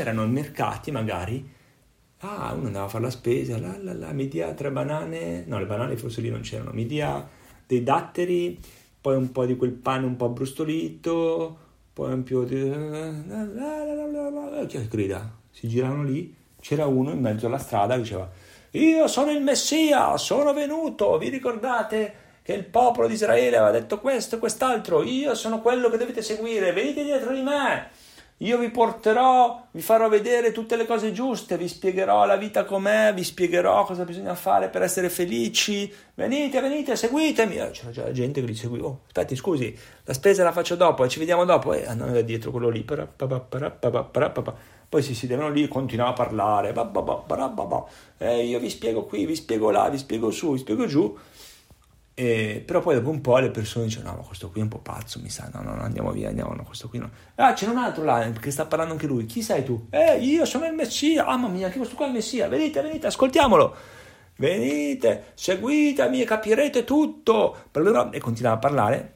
c'erano mercati magari, ah, uno andava a fare la spesa, la, la, la, mi dia tre banane, no, le banane forse lì non c'erano, mi dia dei datteri, poi un po' di quel pane un po' brustolito, poi un po' di... Chi è che grida? Si giravano lì, c'era uno in mezzo alla strada che diceva io sono il Messia, sono venuto, vi ricordate che il popolo di Israele aveva detto questo e quest'altro, io sono quello che dovete seguire, venite dietro di me, io vi porterò, vi farò vedere tutte le cose giuste, vi spiegherò la vita com'è, vi spiegherò cosa bisogna fare per essere felici, venite, venite, seguitemi. C'era già gente che gli seguiva, oh, aspetti scusi, la spesa la faccio dopo, ci vediamo dopo, e andava dietro quello lì, poi si sedevano lì e continuava a parlare, eh, io vi spiego qui, vi spiego là, vi spiego su, vi spiego giù, e, però poi dopo un po' le persone dicono no ma questo qui è un po' pazzo mi sa, no no, no andiamo via, andiamo, no questo qui no. Ah c'è un altro là che sta parlando anche lui, chi sei tu? Eh io sono il Messia, ah, mamma mia che questo qua è il Messia, venite, venite, ascoltiamolo, venite, seguitemi e capirete tutto, e continuava a parlare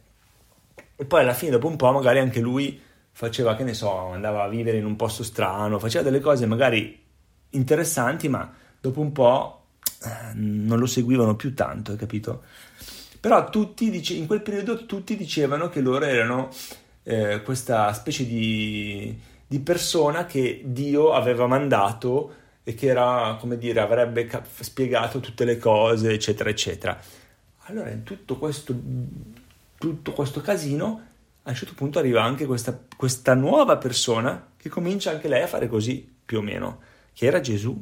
e poi alla fine dopo un po' magari anche lui faceva, che ne so, andava a vivere in un posto strano, faceva delle cose magari interessanti, ma dopo un po' eh, non lo seguivano più tanto, hai capito? Però tutti, in quel periodo tutti dicevano che loro erano eh, questa specie di, di persona che Dio aveva mandato e che era, come dire, avrebbe spiegato tutte le cose, eccetera, eccetera. Allora, in tutto questo, tutto questo casino, a un certo punto arriva anche questa, questa nuova persona che comincia anche lei a fare così, più o meno, che era Gesù.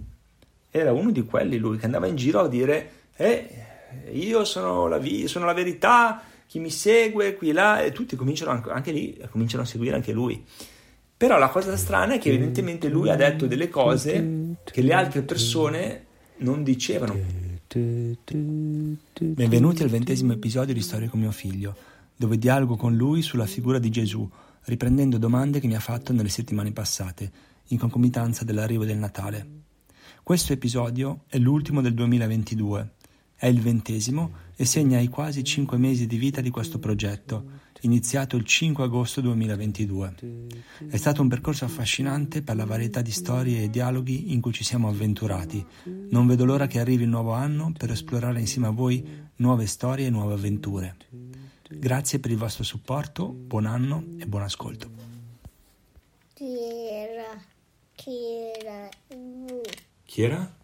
Era uno di quelli lui che andava in giro a dire, eh, io sono la, vi- sono la verità, chi mi segue qui e là, e tutti cominciano anche, anche lì, cominciano a seguire anche lui. Però la cosa strana è che evidentemente lui ha detto delle cose che le altre persone non dicevano. Benvenuti al ventesimo episodio di Storia con mio figlio dove dialogo con lui sulla figura di Gesù, riprendendo domande che mi ha fatto nelle settimane passate, in concomitanza dell'arrivo del Natale. Questo episodio è l'ultimo del 2022, è il ventesimo e segna i quasi cinque mesi di vita di questo progetto, iniziato il 5 agosto 2022. È stato un percorso affascinante per la varietà di storie e dialoghi in cui ci siamo avventurati. Non vedo l'ora che arrivi il nuovo anno per esplorare insieme a voi nuove storie e nuove avventure. Grazie per il vostro supporto, buon anno e buon ascolto. Chi era? Chi era? Chi era?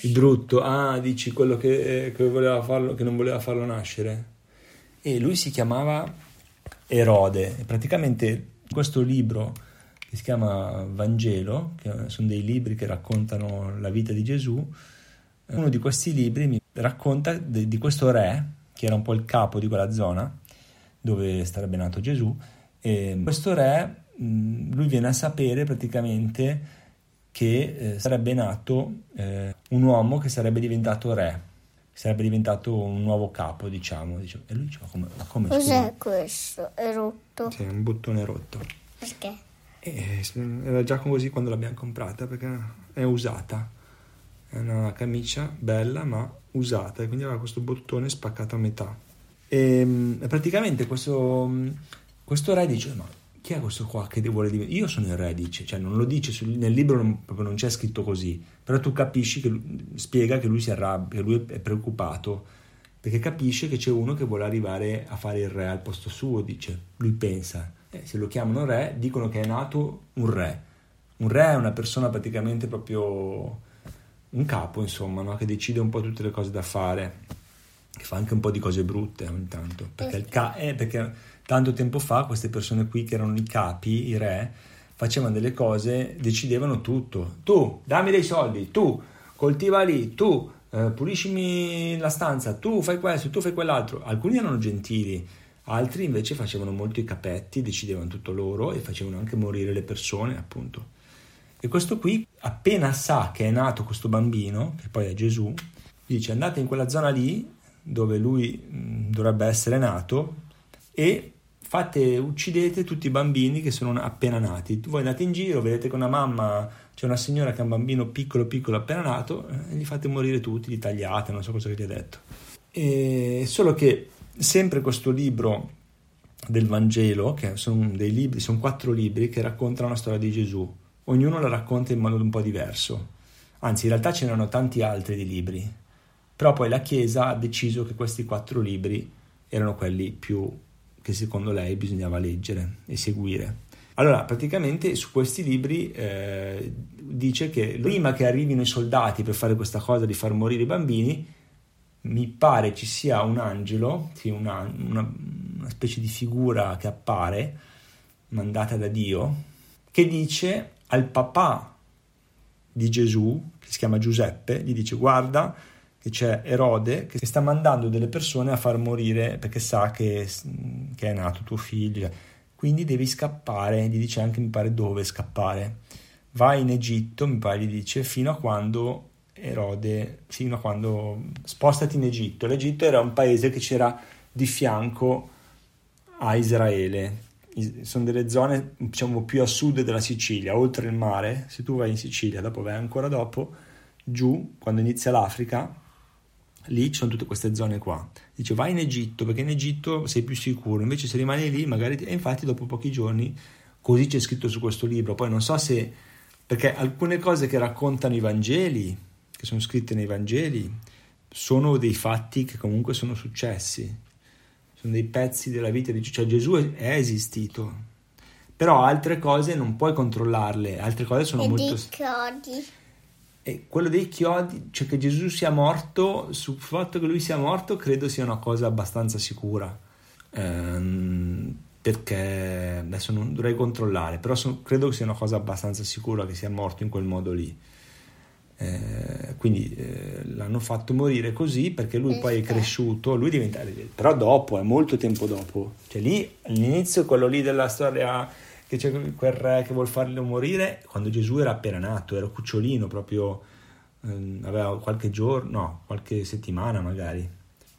Il brutto, ah, dici quello che, che, voleva farlo, che non voleva farlo nascere. E lui si chiamava Erode. praticamente questo libro che si chiama Vangelo, che sono dei libri che raccontano la vita di Gesù, uno di questi libri mi racconta di, di questo re, che era un po' il capo di quella zona, dove sarebbe nato Gesù. E questo re, lui viene a sapere praticamente che eh, sarebbe nato eh, un uomo che sarebbe diventato re, sarebbe diventato un nuovo capo, diciamo. diciamo. E lui dice, ma come, ma come Cos'è scusa? questo? È rotto? Sì, è un bottone rotto. Perché? E era già così quando l'abbiamo comprata, perché è usata. È una camicia bella, ma usata, e quindi aveva questo bottone spaccato a metà. E praticamente questo, questo re dice: Ma chi è questo qua che vuole diventare? Io sono il re, dice, cioè non lo dice nel libro, non, proprio non c'è scritto così, però tu capisci che spiega che lui si arrabbia, che lui è preoccupato perché capisce che c'è uno che vuole arrivare a fare il re al posto suo, dice, lui pensa, eh, se lo chiamano re, dicono che è nato un re. Un re è una persona praticamente proprio un capo, insomma, no? che decide un po' tutte le cose da fare che fa anche un po' di cose brutte ogni tanto, perché, ca- eh, perché tanto tempo fa queste persone qui che erano i capi, i re, facevano delle cose, decidevano tutto. Tu, dammi dei soldi, tu, coltiva lì, tu, eh, puliscimi la stanza, tu fai questo, tu fai quell'altro. Alcuni erano gentili, altri invece facevano molto i capetti, decidevano tutto loro e facevano anche morire le persone, appunto. E questo qui, appena sa che è nato questo bambino, che poi è Gesù, dice andate in quella zona lì dove lui mh, dovrebbe essere nato e fate, uccidete tutti i bambini che sono appena nati. Voi andate in giro, vedete che una mamma, c'è una signora che ha un bambino piccolo piccolo appena nato eh, e li fate morire tutti, li tagliate, non so cosa gli ha detto. E solo che sempre questo libro del Vangelo, che sono dei libri, sono quattro libri che raccontano la storia di Gesù, ognuno la racconta in modo un po' diverso. Anzi, in realtà ce n'erano tanti altri di libri, però poi la Chiesa ha deciso che questi quattro libri erano quelli più che secondo lei bisognava leggere e seguire. Allora, praticamente su questi libri eh, dice che prima che arrivino i soldati per fare questa cosa di far morire i bambini, mi pare ci sia un angelo, sì, una, una, una specie di figura che appare, mandata da Dio, che dice al papà di Gesù, che si chiama Giuseppe, gli dice guarda che c'è Erode che sta mandando delle persone a far morire perché sa che, che è nato tuo figlio, quindi devi scappare, gli dice anche mi pare dove scappare. Vai in Egitto, mi pare gli dice, fino a quando Erode, fino a quando spostati in Egitto. L'Egitto era un paese che c'era di fianco a Israele. Sono delle zone diciamo più a sud della Sicilia, oltre il mare. Se tu vai in Sicilia, dopo vai ancora dopo, giù, quando inizia l'Africa, lì ci sono tutte queste zone qua. Dice vai in Egitto perché in Egitto sei più sicuro, invece se rimani lì magari... E infatti dopo pochi giorni, così c'è scritto su questo libro, poi non so se... perché alcune cose che raccontano i Vangeli che sono scritte nei Vangeli sono dei fatti che comunque sono successi, sono dei pezzi della vita di Gesù, cioè Gesù è esistito, però altre cose non puoi controllarle, altre cose sono e molto... Chiodi. E quello dei chiodi, cioè che Gesù sia morto, sul fatto che lui sia morto, credo sia una cosa abbastanza sicura. Ehm, perché adesso non dovrei controllare, però sono, credo che sia una cosa abbastanza sicura che sia morto in quel modo lì. Eh, quindi eh, l'hanno fatto morire così perché lui poi è cresciuto, lui diventa, però dopo, è molto tempo dopo, cioè lì all'inizio quello lì della storia che c'è quel re che vuol farlo morire, quando Gesù era appena nato, era cucciolino proprio, eh, aveva qualche giorno, no, qualche settimana magari,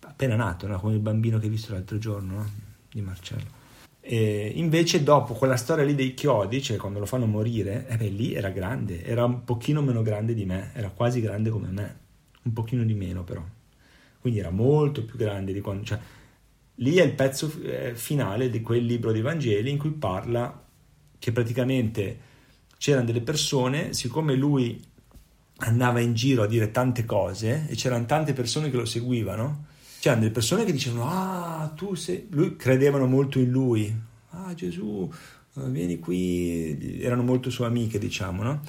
appena nato, no? come il bambino che hai visto l'altro giorno no? di Marcello. E invece dopo quella storia lì dei chiodi, cioè quando lo fanno morire, eh beh, lì era grande, era un pochino meno grande di me, era quasi grande come me, un pochino di meno però. Quindi era molto più grande di quando... Cioè, lì è il pezzo eh, finale di quel libro dei Vangeli in cui parla che praticamente c'erano delle persone, siccome lui andava in giro a dire tante cose e c'erano tante persone che lo seguivano, c'erano delle persone che dicevano, ah, tu sei... Lui credevano molto in lui. Ah, Gesù, eh, vieni qui. Erano molto sue amiche, diciamo, no?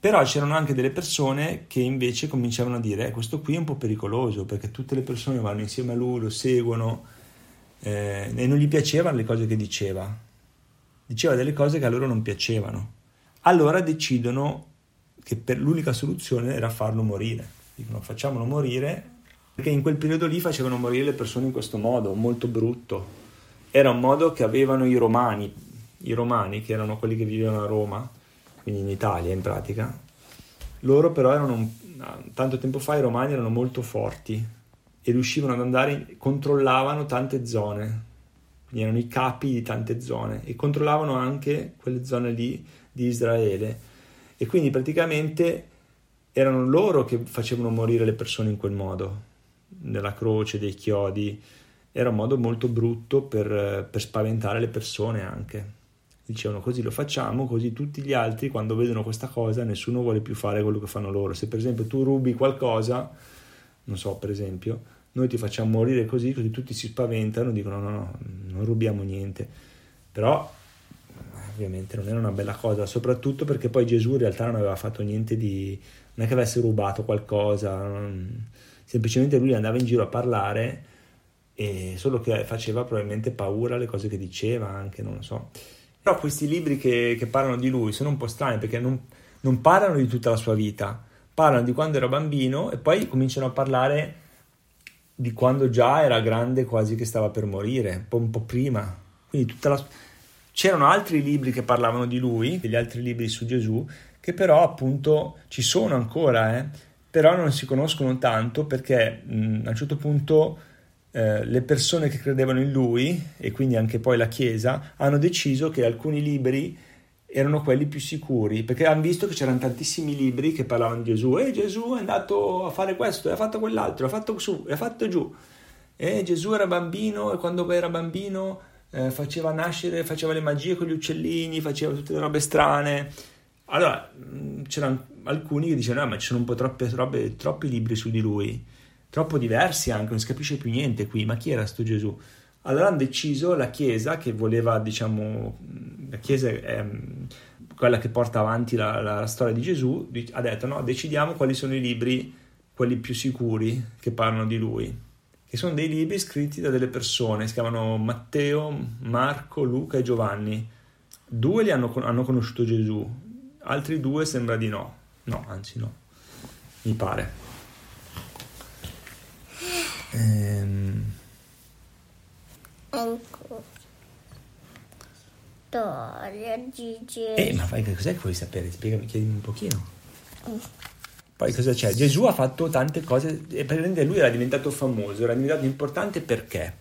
Però c'erano anche delle persone che invece cominciavano a dire, eh, questo qui è un po' pericoloso, perché tutte le persone vanno insieme a lui, lo seguono, eh, e non gli piacevano le cose che diceva. Diceva delle cose che a loro non piacevano. Allora decidono che per l'unica soluzione era farlo morire. Dicono, facciamolo morire perché in quel periodo lì facevano morire le persone in questo modo, molto brutto. Era un modo che avevano i romani, i romani che erano quelli che vivevano a Roma, quindi in Italia in pratica. Loro però erano, tanto tempo fa i romani erano molto forti e riuscivano ad andare, controllavano tante zone, quindi erano i capi di tante zone e controllavano anche quelle zone lì di Israele e quindi praticamente erano loro che facevano morire le persone in quel modo della croce, dei chiodi, era un modo molto brutto per, per spaventare le persone anche. Dicevano così lo facciamo, così tutti gli altri quando vedono questa cosa nessuno vuole più fare quello che fanno loro. Se per esempio tu rubi qualcosa, non so per esempio, noi ti facciamo morire così, così tutti si spaventano, dicono no, no, non rubiamo niente. Però ovviamente non era una bella cosa, soprattutto perché poi Gesù in realtà non aveva fatto niente di... non è che avesse rubato qualcosa, non semplicemente lui andava in giro a parlare e solo che faceva probabilmente paura alle cose che diceva anche, non lo so. Però questi libri che, che parlano di lui sono un po' strani perché non, non, parlano di tutta la sua vita, parlano di quando era bambino e poi cominciano a parlare di quando già era grande, quasi che stava per morire, un po', un po prima. Quindi tutta la... C'erano altri libri che parlavano di lui, degli altri libri su Gesù, che però appunto ci sono ancora, eh? però non si conoscono tanto perché mh, a un certo punto eh, le persone che credevano in lui e quindi anche poi la Chiesa hanno deciso che alcuni libri erano quelli più sicuri perché hanno visto che c'erano tantissimi libri che parlavano di Gesù. E Gesù è andato a fare questo, e ha fatto quell'altro, ha fatto su, e ha fatto giù. E Gesù era bambino e quando era bambino eh, faceva nascere, faceva le magie con gli uccellini, faceva tutte le robe strane. Allora, mh, c'erano alcuni che dicevano, ah, ma ci sono un po' troppe, troppe, troppi libri su di lui, troppo diversi anche, non si capisce più niente qui, ma chi era sto Gesù? Allora hanno deciso la Chiesa che voleva, diciamo, la Chiesa è quella che porta avanti la, la, la storia di Gesù, ha detto no, decidiamo quali sono i libri, quelli più sicuri che parlano di lui che sono dei libri scritti da delle persone, si chiamano Matteo, Marco, Luca e Giovanni. Due li hanno, hanno conosciuto Gesù, altri due sembra di no. No, anzi no, mi pare. Ehm... Storia Gigi. Eh, ma fai che cos'è che vuoi sapere? Spiegami, chiedimi un pochino. Poi cosa c'è? Gesù ha fatto tante cose e praticamente lui era diventato famoso, era diventato importante perché?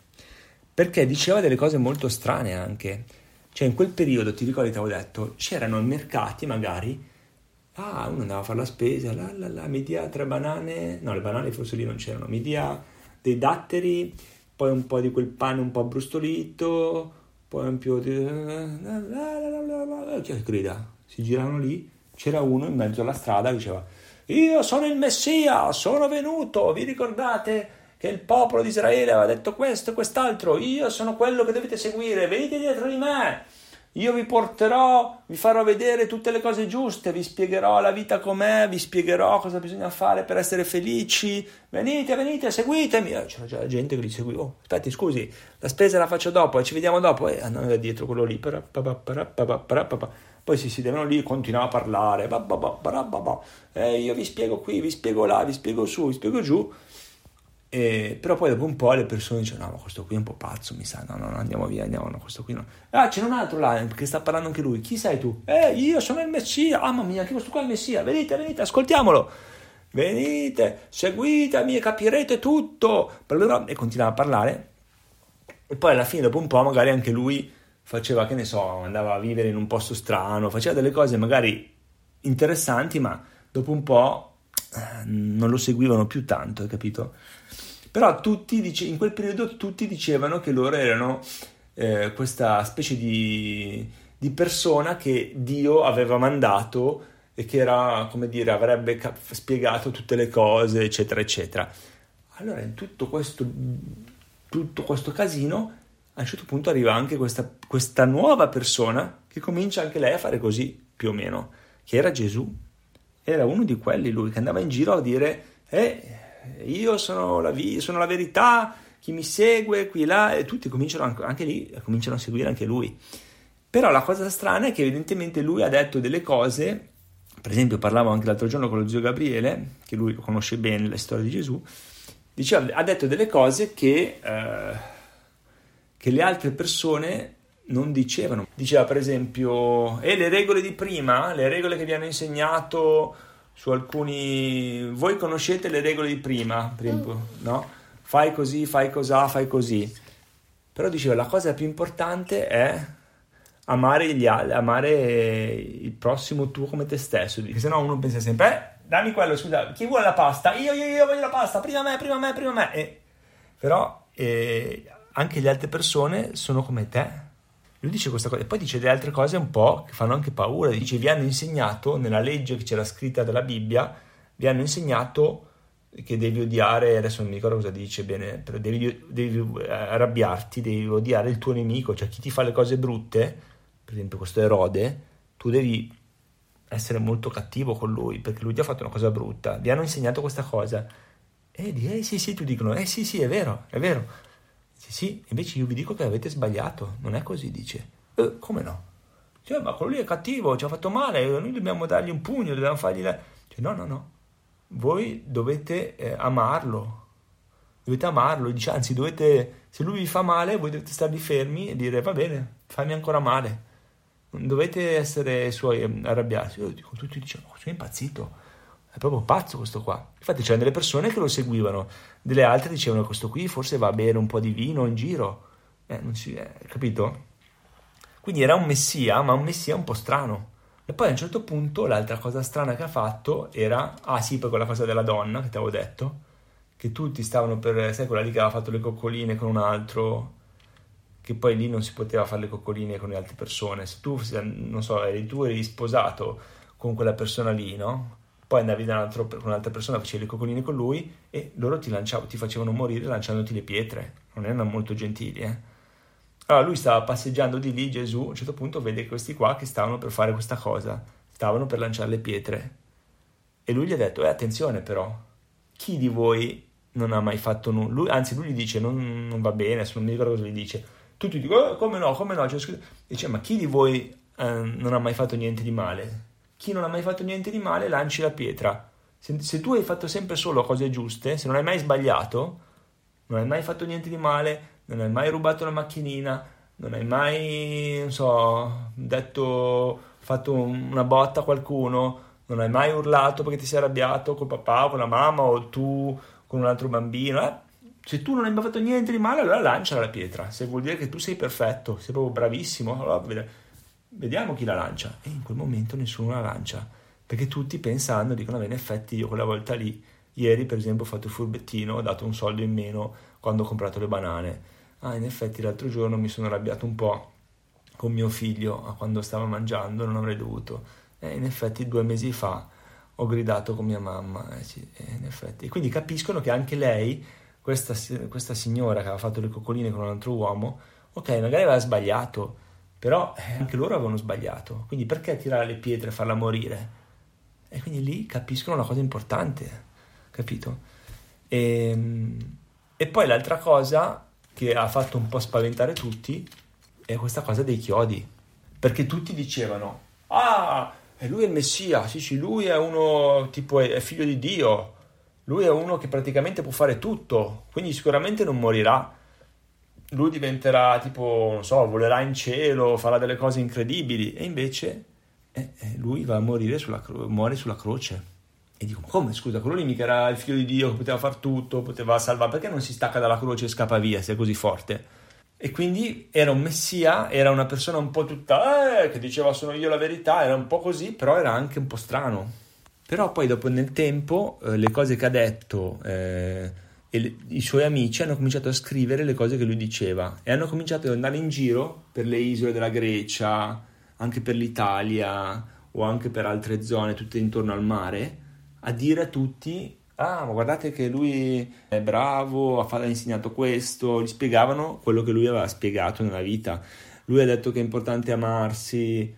Perché diceva delle cose molto strane anche. Cioè in quel periodo, ti ricordi, ti avevo detto, c'erano mercati magari, ah, uno andava a fare la spesa, la la la, mi dia tre banane, no, le banane forse lì non c'erano, mi dia dei datteri, poi un po' di quel pane un po' brustolito, poi un più di... Chi grida? Si giravano lì, c'era uno in mezzo alla strada che diceva io sono il Messia, sono venuto, vi ricordate che il popolo di Israele aveva detto questo e quest'altro, io sono quello che dovete seguire, venite dietro di me, io vi porterò, vi farò vedere tutte le cose giuste, vi spiegherò la vita com'è, vi spiegherò cosa bisogna fare per essere felici, venite, venite, seguitemi. C'era già gente che gli seguiva, oh, aspetti, scusi, la spesa la faccio dopo e ci vediamo dopo, e andava dietro quello lì, poi si sedevano lì e continuava a parlare, eh, io vi spiego qui, vi spiego là, vi spiego su, vi spiego giù, e, però poi dopo un po' le persone dicono no ma questo qui è un po' pazzo mi sa, no no, no andiamo via, andiamo, no questo qui no. Ah c'è un altro là che sta parlando anche lui, chi sei tu? Eh io sono il Messia, ah mamma mia anche questo qua è il Messia, venite, venite, ascoltiamolo. Venite, seguitemi e capirete tutto. E continuava a parlare. E poi alla fine, dopo un po', magari anche lui faceva, che ne so, andava a vivere in un posto strano, faceva delle cose magari interessanti, ma dopo un po' non lo seguivano più tanto, hai capito? Però tutti, in quel periodo tutti dicevano che loro erano eh, questa specie di, di persona che Dio aveva mandato e che era, come dire, avrebbe cap- spiegato tutte le cose, eccetera, eccetera. Allora, in tutto questo, tutto questo casino, a un certo punto arriva anche questa, questa nuova persona che comincia anche lei a fare così, più o meno, che era Gesù. Era uno di quelli lui che andava in giro a dire, eh, io sono la, vi- sono la verità, chi mi segue qui e là, e tutti cominciano anche, anche lì, cominciano a seguire anche lui. Però la cosa strana è che evidentemente lui ha detto delle cose, per esempio parlavo anche l'altro giorno con lo zio Gabriele, che lui conosce bene la storia di Gesù, diceva, ha detto delle cose che... Eh, che le altre persone non dicevano. Diceva per esempio, e le regole di prima, le regole che vi hanno insegnato su alcuni... Voi conoscete le regole di prima, mm. no? Fai così, fai cos'ha, fai così. Però diceva, la cosa più importante è amare, gli amare il prossimo tuo come te stesso. Perché sennò uno pensa sempre, eh, dammi quello, scusa, chi vuole la pasta? Io, io, io voglio la pasta, prima me, prima me, prima me. E, però... Eh, anche le altre persone sono come te. Lui dice questa cosa e poi dice delle altre cose un po' che fanno anche paura. Dice: Vi hanno insegnato nella legge che c'era scritta della Bibbia, vi hanno insegnato che devi odiare. Adesso non mi ricordo cosa dice bene, però devi, devi arrabbiarti, devi odiare il tuo nemico, cioè chi ti fa le cose brutte, per esempio questo Erode, tu devi essere molto cattivo con lui perché lui ti ha fatto una cosa brutta. Vi hanno insegnato questa cosa. E di, eh sì, sì, tu dicono, eh sì, sì, è vero, è vero. Sì, sì, invece io vi dico che avete sbagliato, non è così, dice. Eh, come no? Cioè, ma quello lì è cattivo, ci ha fatto male, noi dobbiamo dargli un pugno, dobbiamo fargli... La... Cioè, no, no, no, voi dovete eh, amarlo, dovete amarlo, dice, anzi, dovete, se lui vi fa male, voi dovete starvi fermi e dire, va bene, fammi ancora male, non dovete essere suoi eh, arrabbiati. Io dico, tutti dicono, sono impazzito, è proprio pazzo questo qua. Infatti c'erano delle persone che lo seguivano, delle altre dicevano questo qui forse va a bere un po' di vino in giro. Eh, non si, eh, capito? Quindi era un messia, ma un messia un po' strano. E poi a un certo punto l'altra cosa strana che ha fatto era, ah sì, poi quella cosa della donna che ti avevo detto, che tutti stavano per, sai quella lì che aveva fatto le coccoline con un altro, che poi lì non si poteva fare le coccoline con le altre persone. Se tu, non so, eri tu eri sposato con quella persona lì, no? Poi andavi da un altro, con un'altra persona, facevi le coccoline con lui e loro ti, ti facevano morire lanciandoti le pietre. Non erano molto gentili, eh? Allora lui stava passeggiando di lì, Gesù, a un certo punto vede questi qua che stavano per fare questa cosa, stavano per lanciare le pietre. E lui gli ha detto, eh attenzione però, chi di voi non ha mai fatto nulla? Anzi lui gli dice, non, non va bene, non mi ricordo cosa gli dice. Tutti dicono, oh, come no, come no, scritto. Dice, ma chi di voi eh, non ha mai fatto niente di male? Chi non ha mai fatto niente di male lanci la pietra. Se, se tu hai fatto sempre solo cose giuste, se non hai mai sbagliato, non hai mai fatto niente di male, non hai mai rubato la macchinina, non hai mai, non so, detto, fatto una botta a qualcuno, non hai mai urlato perché ti sei arrabbiato col papà o con la mamma o tu con un altro bambino, eh? Se tu non hai mai fatto niente di male, allora lancia la pietra. Se vuol dire che tu sei perfetto, sei proprio bravissimo, allora vediamo chi la lancia. E in quel momento nessuno la lancia, perché tutti pensando, dicono, in effetti io quella volta lì, ieri per esempio ho fatto il furbettino, ho dato un soldo in meno quando ho comprato le banane ah in effetti l'altro giorno mi sono arrabbiato un po' con mio figlio quando stava mangiando, non avrei dovuto. E in effetti due mesi fa ho gridato con mia mamma, eh sì, effetti. E quindi capiscono che anche lei, questa, questa, signora che aveva fatto le coccoline con un altro uomo, ok, magari aveva sbagliato, però eh, anche loro avevano sbagliato. Quindi perché tirare le pietre e farla morire? E quindi lì capiscono una cosa importante, capito? E, ehm, e poi l'altra cosa che ha fatto un po' spaventare tutti è questa cosa dei chiodi. Perché tutti dicevano, ah, lui è il Messia, sì sì, lui è uno tipo, è figlio di Dio, lui è uno che praticamente può fare tutto, quindi sicuramente non morirà. Lui diventerà tipo, non so, volerà in cielo, farà delle cose incredibili e invece eh, eh lui va a morire sulla, cro- muore sulla croce. E dico, ma come scusa, quello lì mica era il figlio di Dio poteva far tutto, poteva salvare, perché non si stacca dalla croce e scappa via se è così forte? E quindi era un messia, era una persona un po' tutta, eh, che diceva sono io la verità, era un po' così, però era anche un po' strano. Però poi dopo nel tempo eh, le cose che ha detto eh, e le, i suoi amici hanno cominciato a scrivere le cose che lui diceva e hanno cominciato ad andare in giro per le isole della Grecia, anche per l'Italia o anche per altre zone tutte intorno al mare a dire a tutti ah ma guardate che lui è bravo, ha, insegnato questo, gli spiegavano quello che lui aveva spiegato nella vita. Lui ha detto che è importante amarsi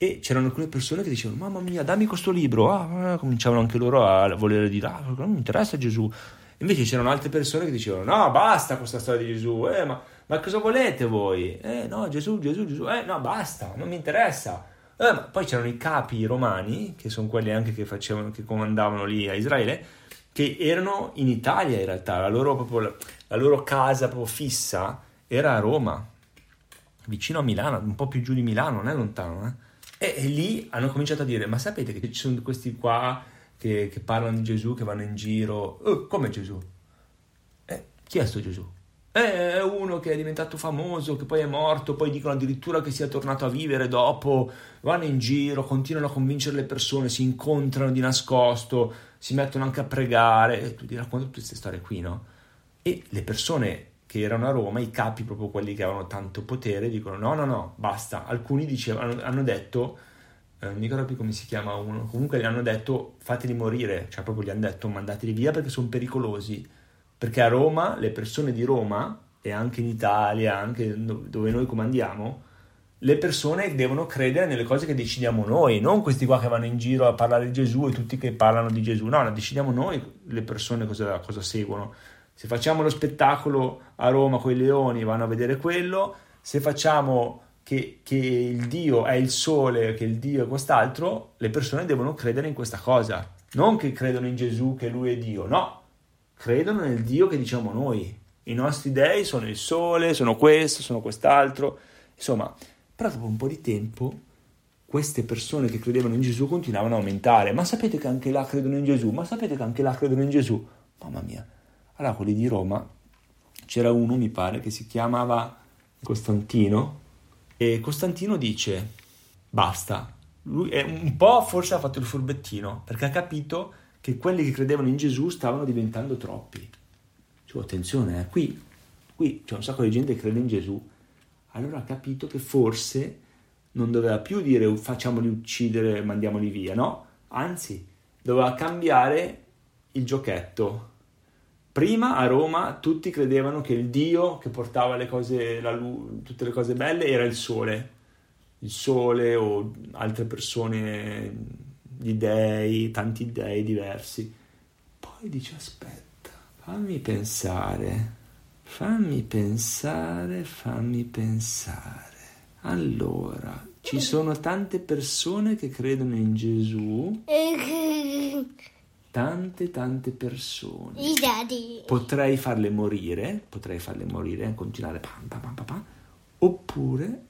e c'erano alcune persone che dicevano mamma mia dammi questo libro, ah, cominciavano anche loro a volere dire ah non mi interessa Gesù. Invece c'erano altre persone che dicevano no basta questa storia di Gesù, eh, ma, ma cosa volete voi? Eh no Gesù, Gesù, Gesù, eh no basta, non mi interessa eh, poi c'erano i capi romani, che sono quelli anche che, facevano, che comandavano lì a Israele, che erano in Italia in realtà, la loro, proprio, la loro casa proprio fissa era a Roma, vicino a Milano, un po' più giù di Milano, non è lontano. Eh? E, e, lì hanno cominciato a dire, ma sapete che ci sono questi qua che, che parlano di Gesù, che vanno in giro, oh, come Gesù? Eh, chi è sto Gesù? è uno che è diventato famoso, che poi è morto, poi dicono addirittura che sia tornato a vivere dopo, vanno in giro, continuano a convincere le persone, si incontrano di nascosto, si mettono anche a pregare, e tu ti racconti tutte queste storie qui, no? E le persone che erano a Roma, i capi, proprio quelli che avevano tanto potere, dicono no, no, no, basta. Alcuni dicevano, hanno detto, eh, non mi ricordo più come si chiama uno, comunque gli hanno detto fateli morire, cioè proprio gli hanno detto mandateli via perché sono pericolosi. Perché a Roma le persone di Roma e anche in Italia, anche dove noi comandiamo, le persone devono credere nelle cose che decidiamo noi, non questi qua che vanno in giro a parlare di Gesù e tutti che parlano di Gesù, no, decidiamo noi le persone cosa, cosa seguono. Se facciamo lo spettacolo a Roma con i leoni vanno a vedere quello, se facciamo che, che, il Dio è il sole, che il Dio è quest'altro, le persone devono credere in questa cosa, non che credono in Gesù, che lui è Dio, no, credono nel Dio che diciamo noi. I nostri dei sono il sole, sono questo, sono quest'altro. Insomma, però dopo un po' di tempo queste persone che credevano in Gesù continuavano a aumentare. Ma sapete che anche là credono in Gesù? Ma sapete che anche là credono in Gesù? Mamma mia. Allora quelli di Roma, c'era uno, mi pare, che si chiamava Costantino e Costantino dice basta. Lui è un po' forse ha fatto il furbettino perché ha capito che quelli che credevano in Gesù stavano diventando troppi. Cioè, attenzione, eh, qui, qui c'è un sacco di gente che crede in Gesù. Allora ha capito che forse non doveva più dire facciamoli uccidere, mandiamoli via, no? Anzi, doveva cambiare il giochetto. Prima a Roma tutti credevano che il Dio che portava le cose, lu- tutte le cose belle era il sole, il sole o altre persone, gli dei, tanti dei diversi. Poi dice aspetta, fammi pensare, fammi pensare, fammi pensare. Allora, ci sono tante persone che credono in Gesù tante tante persone. I daddy. Potrei farle morire, potrei farle morire, continuare pam, pam, pam, pam, pam, oppure,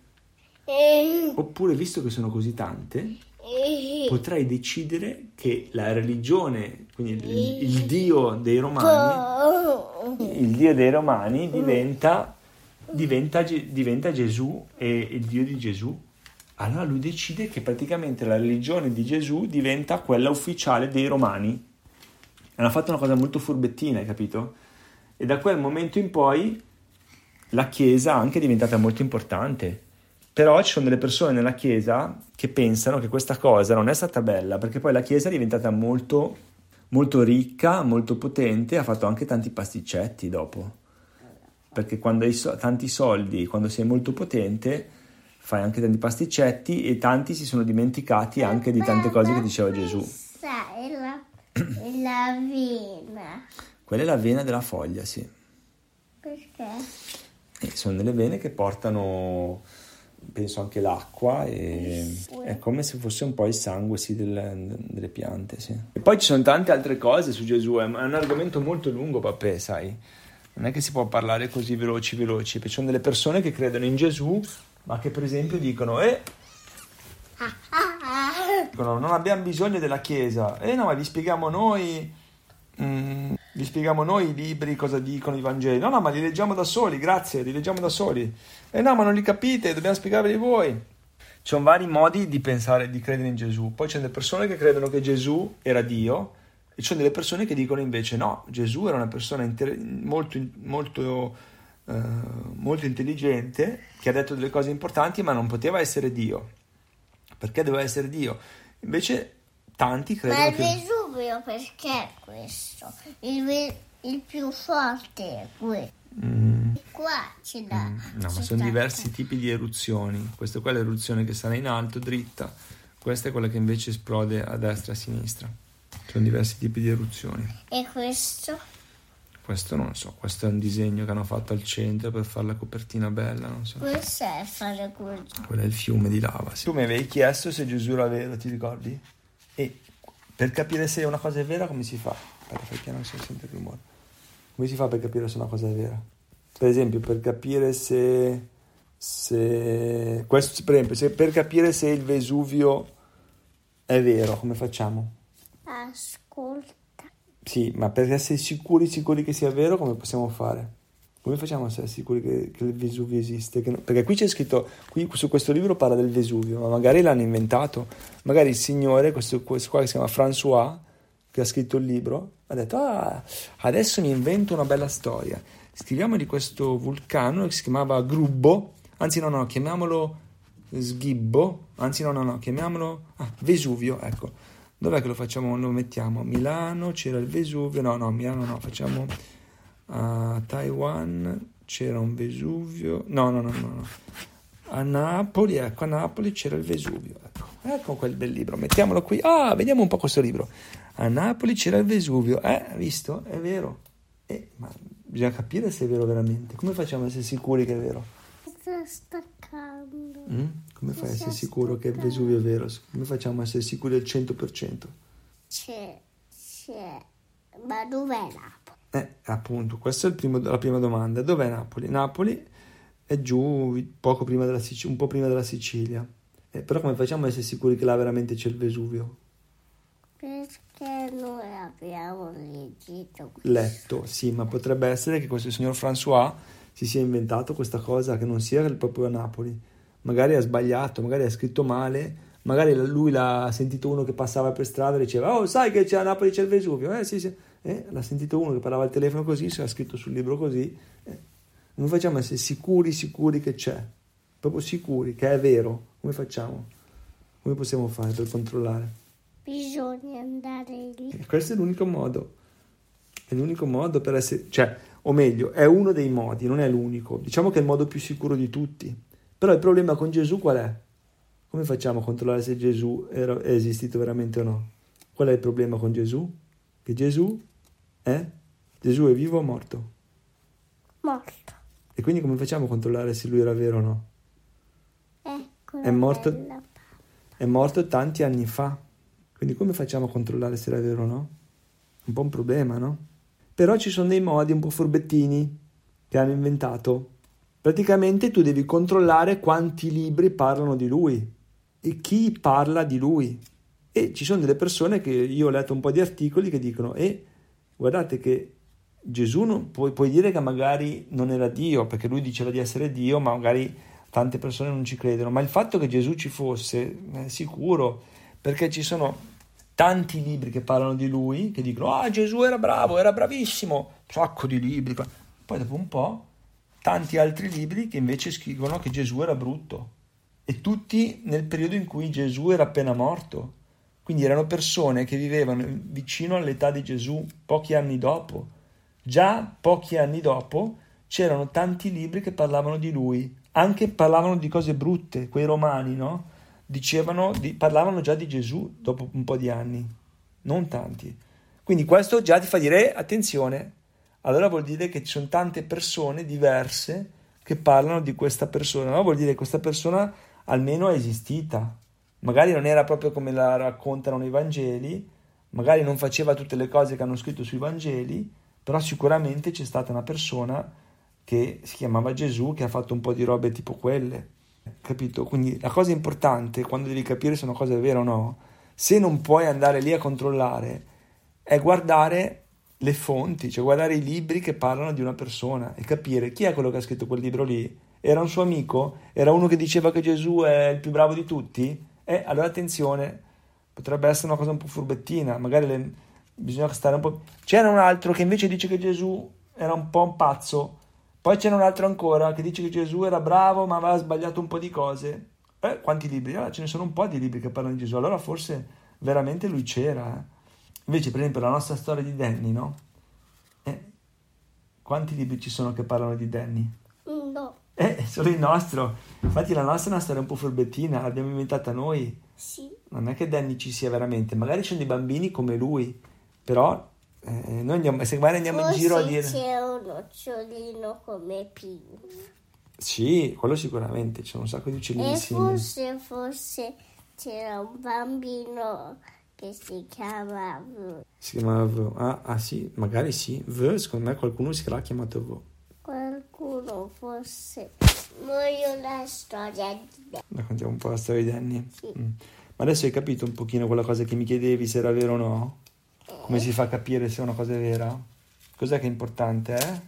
Eh, oppure, visto che sono così tante, eh, potrei decidere che la religione, quindi il, il dio dei romani, il dio dei romani diventa, diventa, Ge- diventa Gesù e il dio di Gesù. Allora lui decide che praticamente la religione di Gesù diventa quella ufficiale dei romani. Hanno fatto una cosa molto furbettina, hai capito? E da quel momento in poi la Chiesa anche è diventata molto importante. Però ci sono delle persone nella Chiesa che pensano che questa cosa non è stata bella, perché poi la Chiesa è diventata molto, molto ricca, molto potente, ha fatto anche tanti pasticcetti dopo. Perché quando hai so- tanti soldi, quando sei molto potente, fai anche tanti pasticcetti e tanti si sono dimenticati anche di tante cose che diceva Gesù. Questa è la, la vena. Quella è la vena della foglia, sì. Perché? E sono delle vene che portano, penso, anche l'acqua e è come se fosse un po' il sangue sì, del- delle piante, sì. E poi ci sono tante altre cose su Gesù, è un argomento molto lungo, papà, sai. Non è che si può parlare così veloci, veloci, perché ci sono delle persone che credono in Gesù, ma che per esempio dicono, eh, dicono, non abbiamo bisogno della Chiesa. Eh no, ma vi spieghiamo noi, mm, vi spieghiamo noi i libri, cosa dicono i Vangeli. No, no, ma li leggiamo da soli, grazie, li leggiamo da soli. Eh no, ma non li capite, dobbiamo spiegarveli voi. Ci sono vari modi di pensare, di credere in Gesù. Poi c'è delle persone che credono che Gesù era Dio e ci sono delle persone che dicono invece no, Gesù era una persona inter- molto, molto, eh, molto intelligente che ha detto delle cose importanti ma non poteva essere Dio. Perché doveva essere Dio? Invece tanti Ma credono il che... Vesuvio perché è questo? Il, ve- il più forte è questo. Mm, Qua ci dà. no, ma sono diversi tipi di eruzioni. Questa qua è l'eruzione che sale in alto, dritta. Questa è quella che invece esplode a destra e a sinistra. Sono diversi tipi di eruzioni. E questo? Questo non lo so, questo è un disegno che hanno fatto al centro per fare la copertina bella, non so. Questo è fare così. Quello è il fiume di lava. sì. Tu mi avevi chiesto se Gesù era vero, ti ricordi? E per capire se una cosa è vera, come si fa? Aspetta, fai piano se non sente il rumore. Come si fa per capire se una cosa è vera? Per esempio, per capire se... se questo, per esempio, se, per capire se il Vesuvio è vero, come facciamo? Ascolta. Sì, ma per essere sicuri, sicuri che sia vero, come possiamo fare? Come facciamo a essere sicuri che, che il Vesuvio esiste? No- Perché qui c'è scritto, qui su questo libro parla del Vesuvio, ma magari l'hanno inventato. Magari il signore, questo, questo qua che si chiama François, che ha scritto il libro, ha detto, ah, adesso mi invento una bella storia. Scriviamo di questo vulcano che si chiamava Grubbo, anzi no, no, chiamiamolo Sghibbo, anzi no, no, no, chiamiamolo ah, Vesuvio, ecco. Dov'è che lo facciamo? Lo mettiamo? Milano, c'era il Vesuvio, no, no, Milano no, facciamo a Taiwan, c'era un Vesuvio, no, no, no, no, no. A Napoli, ecco, a Napoli c'era il Vesuvio, ecco, ecco quel bel libro, mettiamolo qui, ah, vediamo un po' questo libro. A Napoli c'era il Vesuvio, eh, visto? È vero. Eh, ma bisogna capire se è vero veramente. Come facciamo a essere sicuri che è vero? Sta staccando. Mm? Come fai a essere sicuro che il. Vesuvio è vero? Come facciamo a essere sicuri al 100%? C'è, c'è. Ma dov'è Napoli? Eh, appunto, questa è primo- la prima domanda. Dov'è Napoli? Napoli è giù poco prima della Sic- un po' prima della Sicilia. Eh, però come facciamo a essere sicuri che là veramente c'è il Vesuvio? Perché noi abbiamo leggito questo. Letto, sì, ma potrebbe essere che questo signor François si sia inventato questa cosa che non sia proprio a Napoli. Magari ha sbagliato, magari ha scritto male, magari lui l'ha sentito uno che passava per strada e diceva Oh, sai che c'è a Napoli c'è il Vesuvio? Eh sì, sì. Eh, l'ha sentito uno che parlava al telefono così, si era scritto sul libro così. Eh, Come facciamo a essere sicuri, sicuri che c'è? Proprio sicuri, che è vero. Come Come facciamo? Come possiamo fare per controllare? Bisogna andare lì. E questo è l'unico modo. È l'unico modo per essere, cioè, o meglio, è uno dei modi, non è l'unico. Diciamo che è il modo più sicuro di tutti. Però il problema con Gesù qual è? Come facciamo a controllare se Gesù era, è esistito veramente o no? Qual è il problema con Gesù? Che Gesù è? Gesù è vivo o morto? Morto. E quindi come facciamo a controllare se lui era vero o no? Ecco. È morto-. È morto tanti anni fa. Quindi come facciamo a controllare se era vero o no? Un po' un problema, no? Però ci sono dei modi un po' furbettini che hanno inventato. Praticamente tu devi controllare quanti libri parlano di lui e chi parla di lui. E ci sono delle persone che io ho letto un po' di articoli che dicono: E guardate che Gesù non, puoi, puoi dire che magari non era Dio, perché lui diceva di essere Dio, ma magari tante persone non ci credono. Ma il fatto che Gesù ci fosse è sicuro, perché ci sono tanti libri che parlano di lui, che dicono: Ah, Gesù era bravo, era bravissimo, un sacco di libri. Poi dopo un po', tanti altri libri che invece scrivono che Gesù era brutto. E tutti nel periodo in cui Gesù era appena morto. Quindi erano persone che vivevano vicino all'età di Gesù pochi anni dopo. Già pochi anni dopo c'erano tanti libri che parlavano di lui, anche parlavano di cose brutte, quei romani, no? Dicevano, di, parlavano già di Gesù dopo un po' di anni, non tanti. Quindi questo già ti fa dire attenzione, allora vuol dire che ci sono tante persone diverse che parlano di questa persona, no? vuol dire che questa persona almeno è esistita, magari non era proprio come la raccontano i Vangeli, magari non faceva tutte le cose che hanno scritto sui Vangeli, però sicuramente c'è stata una persona che si chiamava Gesù che ha fatto un po' di robe tipo quelle, capito? Quindi la cosa importante quando devi capire se una cosa è vera o no, se non puoi andare lì a controllare, è guardare le fonti, cioè guardare i libri che parlano di una persona e capire chi è quello che ha scritto quel libro lì. Era un suo amico? Era uno che diceva che Gesù è il più bravo di tutti? Eh, allora attenzione, potrebbe essere una cosa un po' furbettina, magari le, bisogna stare un po'... C'era un altro che invece dice che Gesù era un po' un pazzo, poi c'era un altro ancora che dice che Gesù era bravo ma aveva sbagliato un po' di cose. Eh, quanti libri? Allora ce ne sono un po' di libri che parlano di Gesù, allora forse veramente lui c'era. Invece, per esempio, la nostra storia di Danny, no? Eh, quanti libri ci sono che parlano di Danny? No. Eh, solo il nostro. Infatti la nostra è una storia un po' furbettina, l'abbiamo inventata noi. Sì. Non è che Danny ci sia veramente, magari ci sono dei bambini come lui, però eh, noi andiamo, se magari andiamo in giro a dire... c'è un nocciolino come Pink. Sì, quello sicuramente, c'è un sacco di E uccellissimi. forse, forse c'era un bambino che si chiama V. Si chiamava V. Ah, ah, sì, magari sì. V, secondo me qualcuno si sarà chiamato V. Qualcuno forse. Voglio la storia di te. Raccontiamo un po' la storia di Danny. Sì. Mm. Ma adesso hai capito un pochino quella cosa che mi chiedevi se era vero o no? Come si fa a capire se una cosa è vera? Cos'è che è importante, eh?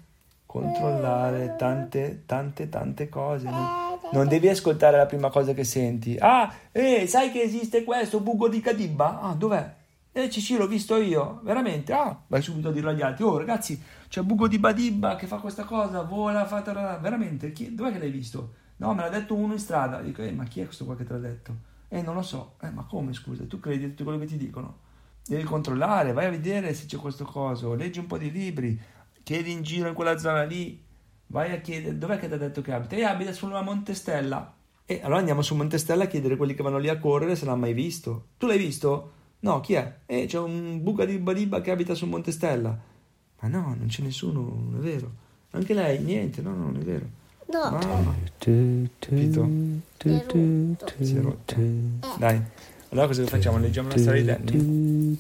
Controllare tante, tante, tante cose. Non, non devi ascoltare la prima cosa che senti. Ah, eh, sai che esiste questo buco di Kadibba? Ah, dov'è? Eh, sì, l'ho visto io, veramente. Ah, vai subito a dirlo agli altri. Oh, ragazzi, c'è Bugo di Badibba che fa questa cosa, vola, fa... tararà. Veramente, chi... dov'è che l'hai visto? No, me l'ha detto uno in strada. Dico, eh, ma chi è questo qua che te l'ha detto? Eh, non lo so. Eh, ma come, scusa? Tu credi tutto quello che ti dicono? Devi controllare, vai a vedere se c'è questo coso, leggi un po' di libri, chiedi in giro in quella zona lì, vai a chiedere, dov'è che ti ha detto che abita? E abita sulla Montestella. E allora andiamo su Montestella a chiedere a quelli che vanno lì a correre se l'hanno mai visto. Tu l'hai visto? No, chi è? Eh, c'è un buca di Badiba che abita su Montestella. Ma no, non c'è nessuno, non è vero. Anche lei, niente, no, no, non è vero. No, Mamma, capito? Si è rotto. Dai, allora cosa facciamo? Leggiamo la storia di Danny?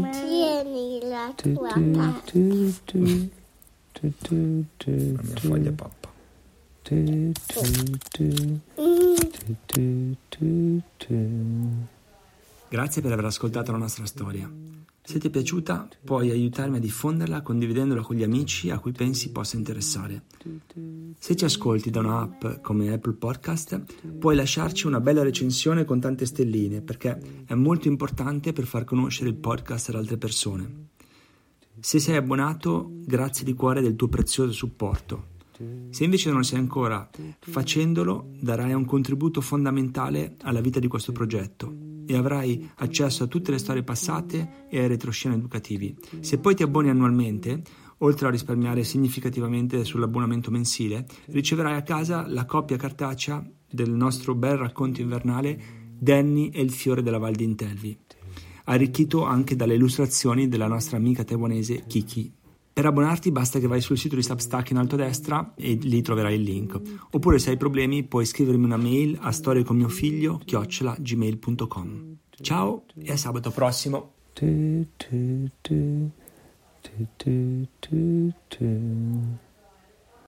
tieni la tua carta. La mia foglia pappa. Grazie per aver ascoltato la nostra storia. Se ti è piaciuta, puoi aiutarmi a diffonderla condividendola con gli amici a cui pensi possa interessare. Se ci ascolti da un'app come Apple Podcast, puoi lasciarci una bella recensione con tante stelline, perché è molto importante per far conoscere il podcast ad altre persone. Se sei abbonato, grazie di cuore del tuo prezioso supporto. Se invece non lo sei ancora, facendolo darai un contributo fondamentale alla vita di questo progetto e avrai accesso a tutte le storie passate e ai retroscena educativi. Se poi ti abboni annualmente, oltre a risparmiare significativamente sull'abbonamento mensile, riceverai a casa la copia cartacea del nostro bel racconto invernale Danny e il fiore della Val di Intelvi, arricchito anche dalle illustrazioni della nostra amica taiwanese Kiki. Per abbonarti basta che vai sul sito di Substack in alto a destra e lì troverai il link. Oppure se hai problemi puoi scrivermi una mail a storieconmiofiglio gmail.com. Ciao e a sabato prossimo. do do do do do do